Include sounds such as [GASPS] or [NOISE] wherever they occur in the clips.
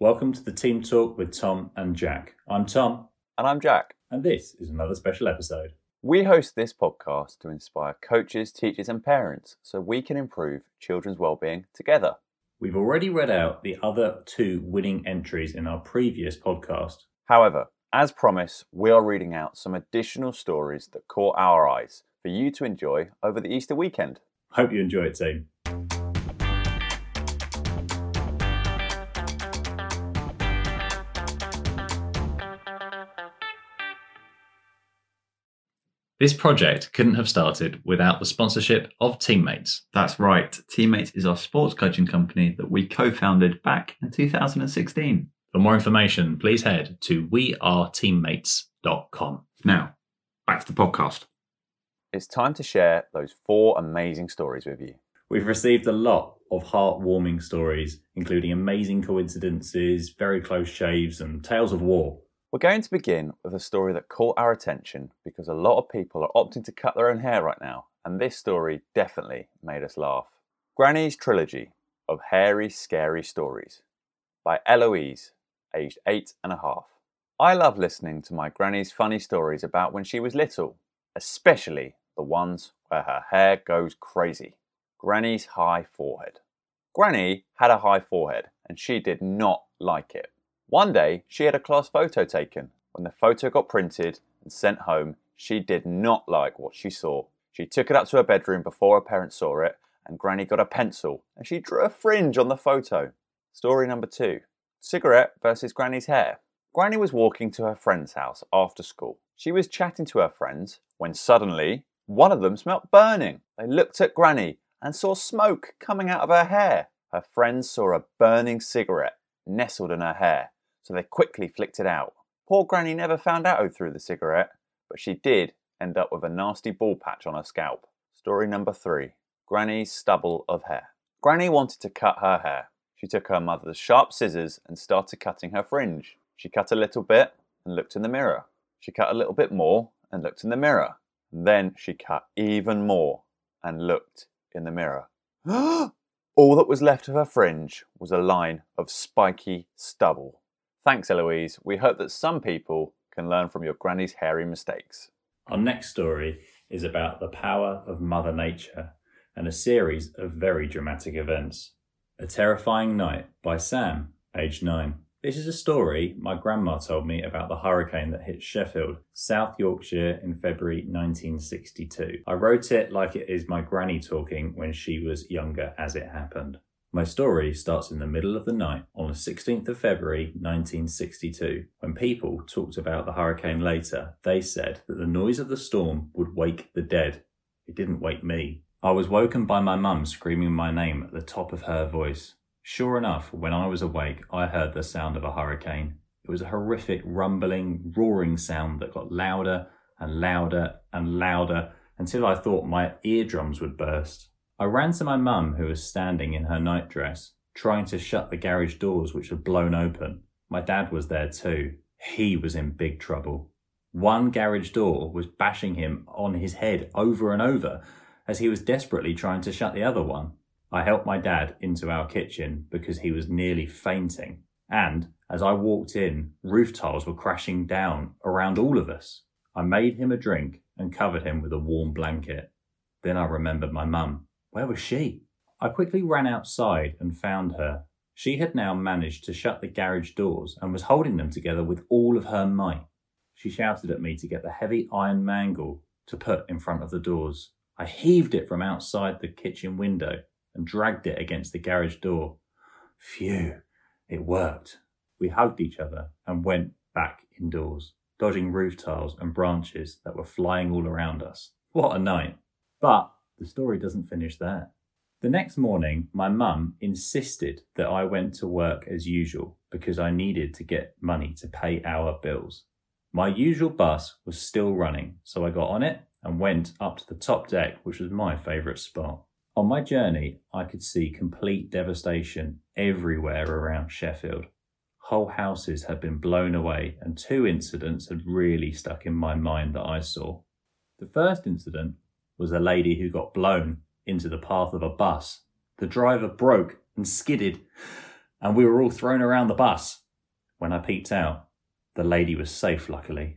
Welcome to the Team Talk with Tom and Jack. I'm Tom, And I'm Jack. and this is another special episode. We host this podcast to inspire coaches, teachers, and parents so we can improve children's well-being together. We've already read out the other two winning entries in our previous podcast. However, as promised, we are reading out some additional stories that caught our eyes for you to enjoy over the Easter weekend. Hope you enjoy it, team. This project couldn't have started without the sponsorship of Teammates. That's right. Teammates is our sports coaching company that we co founded back in 2016. For more information, please head to weareteammates.com. Now, back to the podcast. It's time to share those four amazing stories with you. We've received a lot of heartwarming stories, including amazing coincidences, very close shaves, and tales of war. We're going to begin with a story that caught our attention because a lot of people are opting to cut their own hair right now, and this story definitely made us laugh. Granny's Trilogy of Hairy, Scary Stories by Eloise, aged eight and a half. I love listening to my granny's funny stories about when she was little, especially the ones where her hair goes crazy. Granny's high forehead. Granny had a high forehead and she did not like it. One day, she had a class photo taken. When the photo got printed and sent home, she did not like what she saw. She took it up to her bedroom before her parents saw it, and Granny got a pencil and she drew a fringe on the photo. Story number two Cigarette versus Granny's hair. Granny was walking to her friend's house after school. She was chatting to her friends when suddenly one of them smelt burning. They looked at Granny and saw smoke coming out of her hair. Her friends saw a burning cigarette nestled in her hair so they quickly flicked it out. Poor Granny never found out who threw the cigarette, but she did end up with a nasty ball patch on her scalp. Story number three Granny's stubble of hair. Granny wanted to cut her hair. She took her mother's sharp scissors and started cutting her fringe. She cut a little bit and looked in the mirror. She cut a little bit more and looked in the mirror. Then she cut even more and looked in the mirror. [GASPS] All that was left of her fringe was a line of spiky stubble. Thanks, Eloise. We hope that some people can learn from your granny's hairy mistakes. Our next story is about the power of Mother Nature and a series of very dramatic events. A Terrifying Night by Sam, aged 9. This is a story my grandma told me about the hurricane that hit Sheffield, South Yorkshire in February 1962. I wrote it like it is my granny talking when she was younger as it happened. My story starts in the middle of the night on the 16th of February 1962. When people talked about the hurricane later, they said that the noise of the storm would wake the dead. It didn't wake me. I was woken by my mum screaming my name at the top of her voice. Sure enough, when I was awake, I heard the sound of a hurricane. It was a horrific, rumbling, roaring sound that got louder and louder and louder until I thought my eardrums would burst. I ran to my mum, who was standing in her nightdress, trying to shut the garage doors, which had blown open. My dad was there too. He was in big trouble. One garage door was bashing him on his head over and over as he was desperately trying to shut the other one. I helped my dad into our kitchen because he was nearly fainting. And as I walked in, roof tiles were crashing down around all of us. I made him a drink and covered him with a warm blanket. Then I remembered my mum. Where was she? I quickly ran outside and found her. She had now managed to shut the garage doors and was holding them together with all of her might. She shouted at me to get the heavy iron mangle to put in front of the doors. I heaved it from outside the kitchen window and dragged it against the garage door. Phew, it worked. We hugged each other and went back indoors, dodging roof tiles and branches that were flying all around us. What a night! But the story doesn't finish there. The next morning, my mum insisted that I went to work as usual because I needed to get money to pay our bills. My usual bus was still running, so I got on it and went up to the top deck, which was my favourite spot. On my journey, I could see complete devastation everywhere around Sheffield. Whole houses had been blown away, and two incidents had really stuck in my mind that I saw. The first incident was a lady who got blown into the path of a bus. The driver broke and skidded. and we were all thrown around the bus. When I peeked out, the lady was safe, luckily.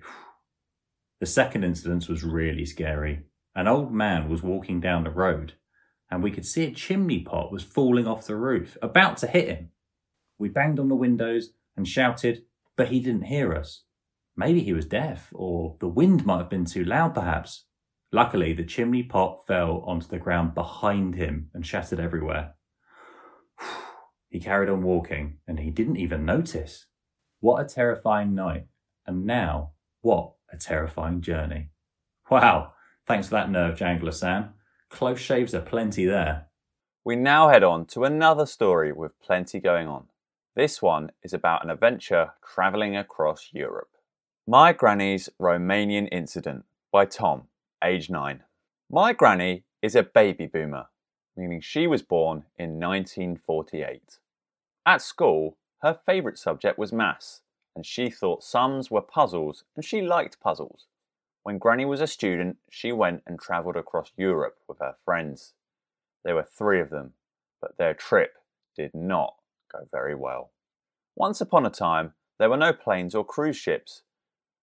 The second incident was really scary. An old man was walking down the road, and we could see a chimney pot was falling off the roof, about to hit him. We banged on the windows and shouted, but he didn't hear us. Maybe he was deaf, or the wind might have been too loud, perhaps. Luckily, the chimney pot fell onto the ground behind him and shattered everywhere. [SIGHS] He carried on walking, and he didn't even notice. What a terrifying night, and now, what a terrifying journey. Wow, thanks for that nerve jangler, Sam. Close shaves are plenty there. We now head on to another story with plenty going on. This one is about an adventure travelling across Europe. My Granny's Romanian Incident by Tom, age 9. My granny is a baby boomer, meaning she was born in 1948. At school, her favourite subject was maths, and she thought sums were puzzles and she liked puzzles. When Granny was a student, she went and travelled across Europe with her friends. There were three of them, but their trip did not go very well. Once upon a time, there were no planes or cruise ships,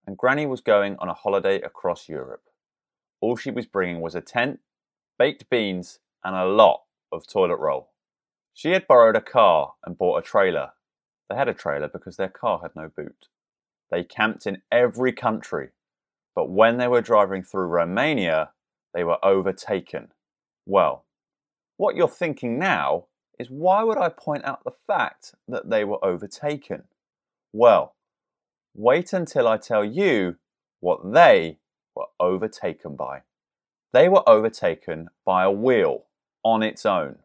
and Granny was going on a holiday across Europe. All she was bringing was a tent, baked beans, and a lot of toilet roll. She had borrowed a car and bought a trailer. They had a trailer because their car had no boot. They camped in every country, but when they were driving through Romania, they were overtaken. Well, what you're thinking now is why would I point out the fact that they were overtaken? Well, wait until I tell you what they were overtaken by. They were overtaken by a wheel on its own.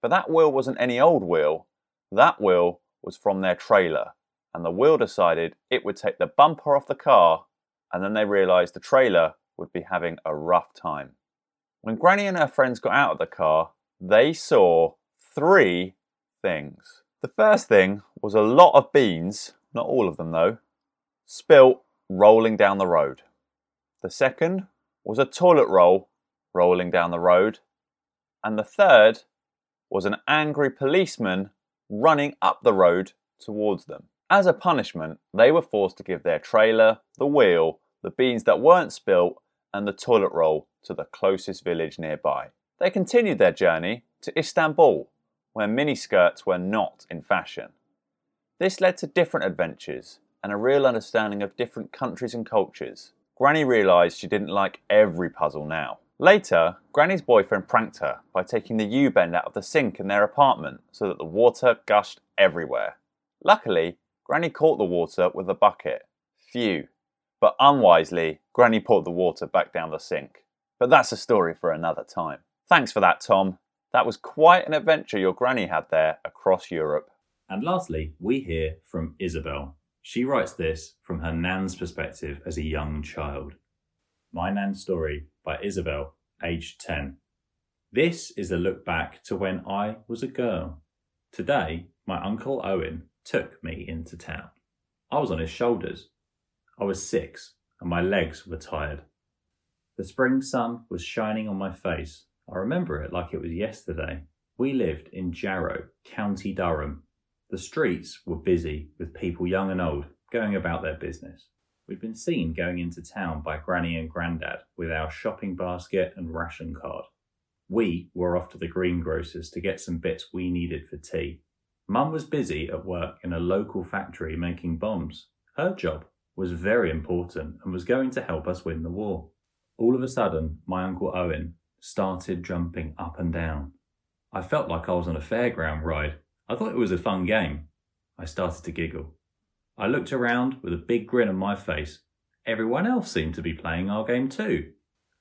But that wheel wasn't any old wheel, that wheel was from their trailer. And the wheel decided it would take the bumper off the car, and then they realised the trailer would be having a rough time. When Granny and her friends got out of the car, they saw three things. The first thing was a lot of beans, not all of them though, spilt rolling down the road. The second was a toilet roll rolling down the road. And the third was an angry policeman running up the road towards them. As a punishment, they were forced to give their trailer, the wheel, the beans that weren't spilt, and the toilet roll to the closest village nearby. They continued their journey to Istanbul, where miniskirts were not in fashion. This led to different adventures and a real understanding of different countries and cultures. Granny realised she didn't like every puzzle now. Later, Granny's boyfriend pranked her by taking the U-bend out of the sink in their apartment so that the water gushed everywhere. Luckily, Granny caught the water with a bucket. Phew. But unwisely, Granny poured the water back down the sink. But that's a story for another time. Thanks for that, Tom. That was quite an adventure your granny had there across Europe. And lastly, we hear from Isabel. She writes this from her nan's perspective as a young child. My Nan's Story by Isabel, aged 10. This is a look back to when I was a girl. Today, my Uncle Owen took me into town. I was on his shoulders. I was six, and my legs were tired. The spring sun was shining on my face. I remember it like it was yesterday. We lived in Jarrow, County Durham, the streets were busy with people young and old going about their business. We'd been seen going into town by Granny and Grandad with our shopping basket and ration card. We were off to the greengrocer's to get some bits we needed for tea. Mum was busy at work in a local factory making bombs. Her job was very important and was going to help us win the war. All of a sudden, my Uncle Owen started jumping up and down. I felt like I was on a fairground ride I thought it was a fun game. I started to giggle. I looked around with a big grin on my face. Everyone else seemed to be playing our game too.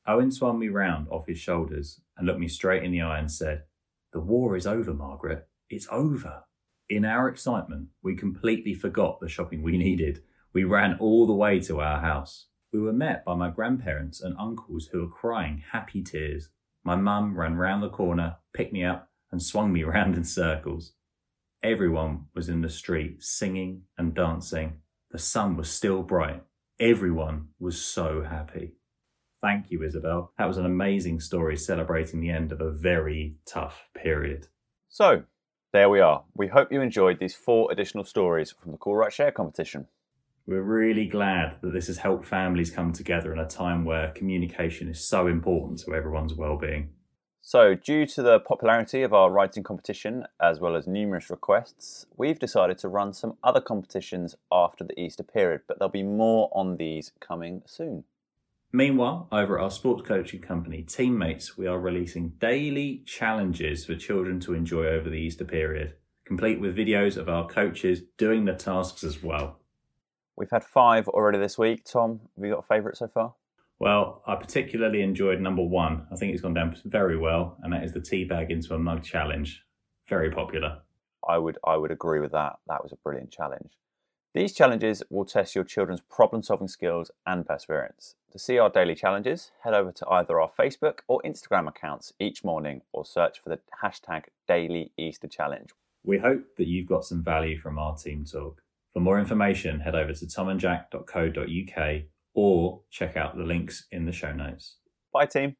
Owen swung me round off his shoulders and looked me straight in the eye and said, The war is over, Margaret. It's over. In our excitement, we completely forgot the shopping we needed. We ran all the way to our house. We were met by my grandparents and uncles who were crying happy tears. My mum ran round the corner, picked me up, and swung me [LAUGHS] round in circles. Everyone was in the street singing and dancing. The sun was still bright. Everyone was so happy. Thank you, Isabel. That was an amazing story celebrating the end of a very tough period. So, There we are. We hope you enjoyed these four additional stories from the Cool Right Share competition. We're really glad that this has helped families come together in a time where communication is so important to everyone's well-being. So, due to the popularity of our writing competition, as well as numerous requests, we've decided to run some other competitions after the Easter period, but there'll be more on these coming soon. Meanwhile, over at our sports coaching company, Teammates, we are releasing daily challenges for children to enjoy over the Easter period, complete with videos of our coaches doing the tasks as well. We've had five already this week. Tom, have you got a favourite so far? Well, I particularly enjoyed number one. I think it's gone down very well, and that is the teabag into a mug challenge. Very popular. I would I would agree with that. That was a brilliant challenge. These challenges will test your children's problem solving skills and perseverance. To see our daily challenges, head over to either our Facebook or Instagram accounts each morning or search for the hashtag Daily Easter Challenge. We hope that you've got some value from our team talk. For more information, head over to tomandjack.co.uk or check out the links in the show notes. Bye, team.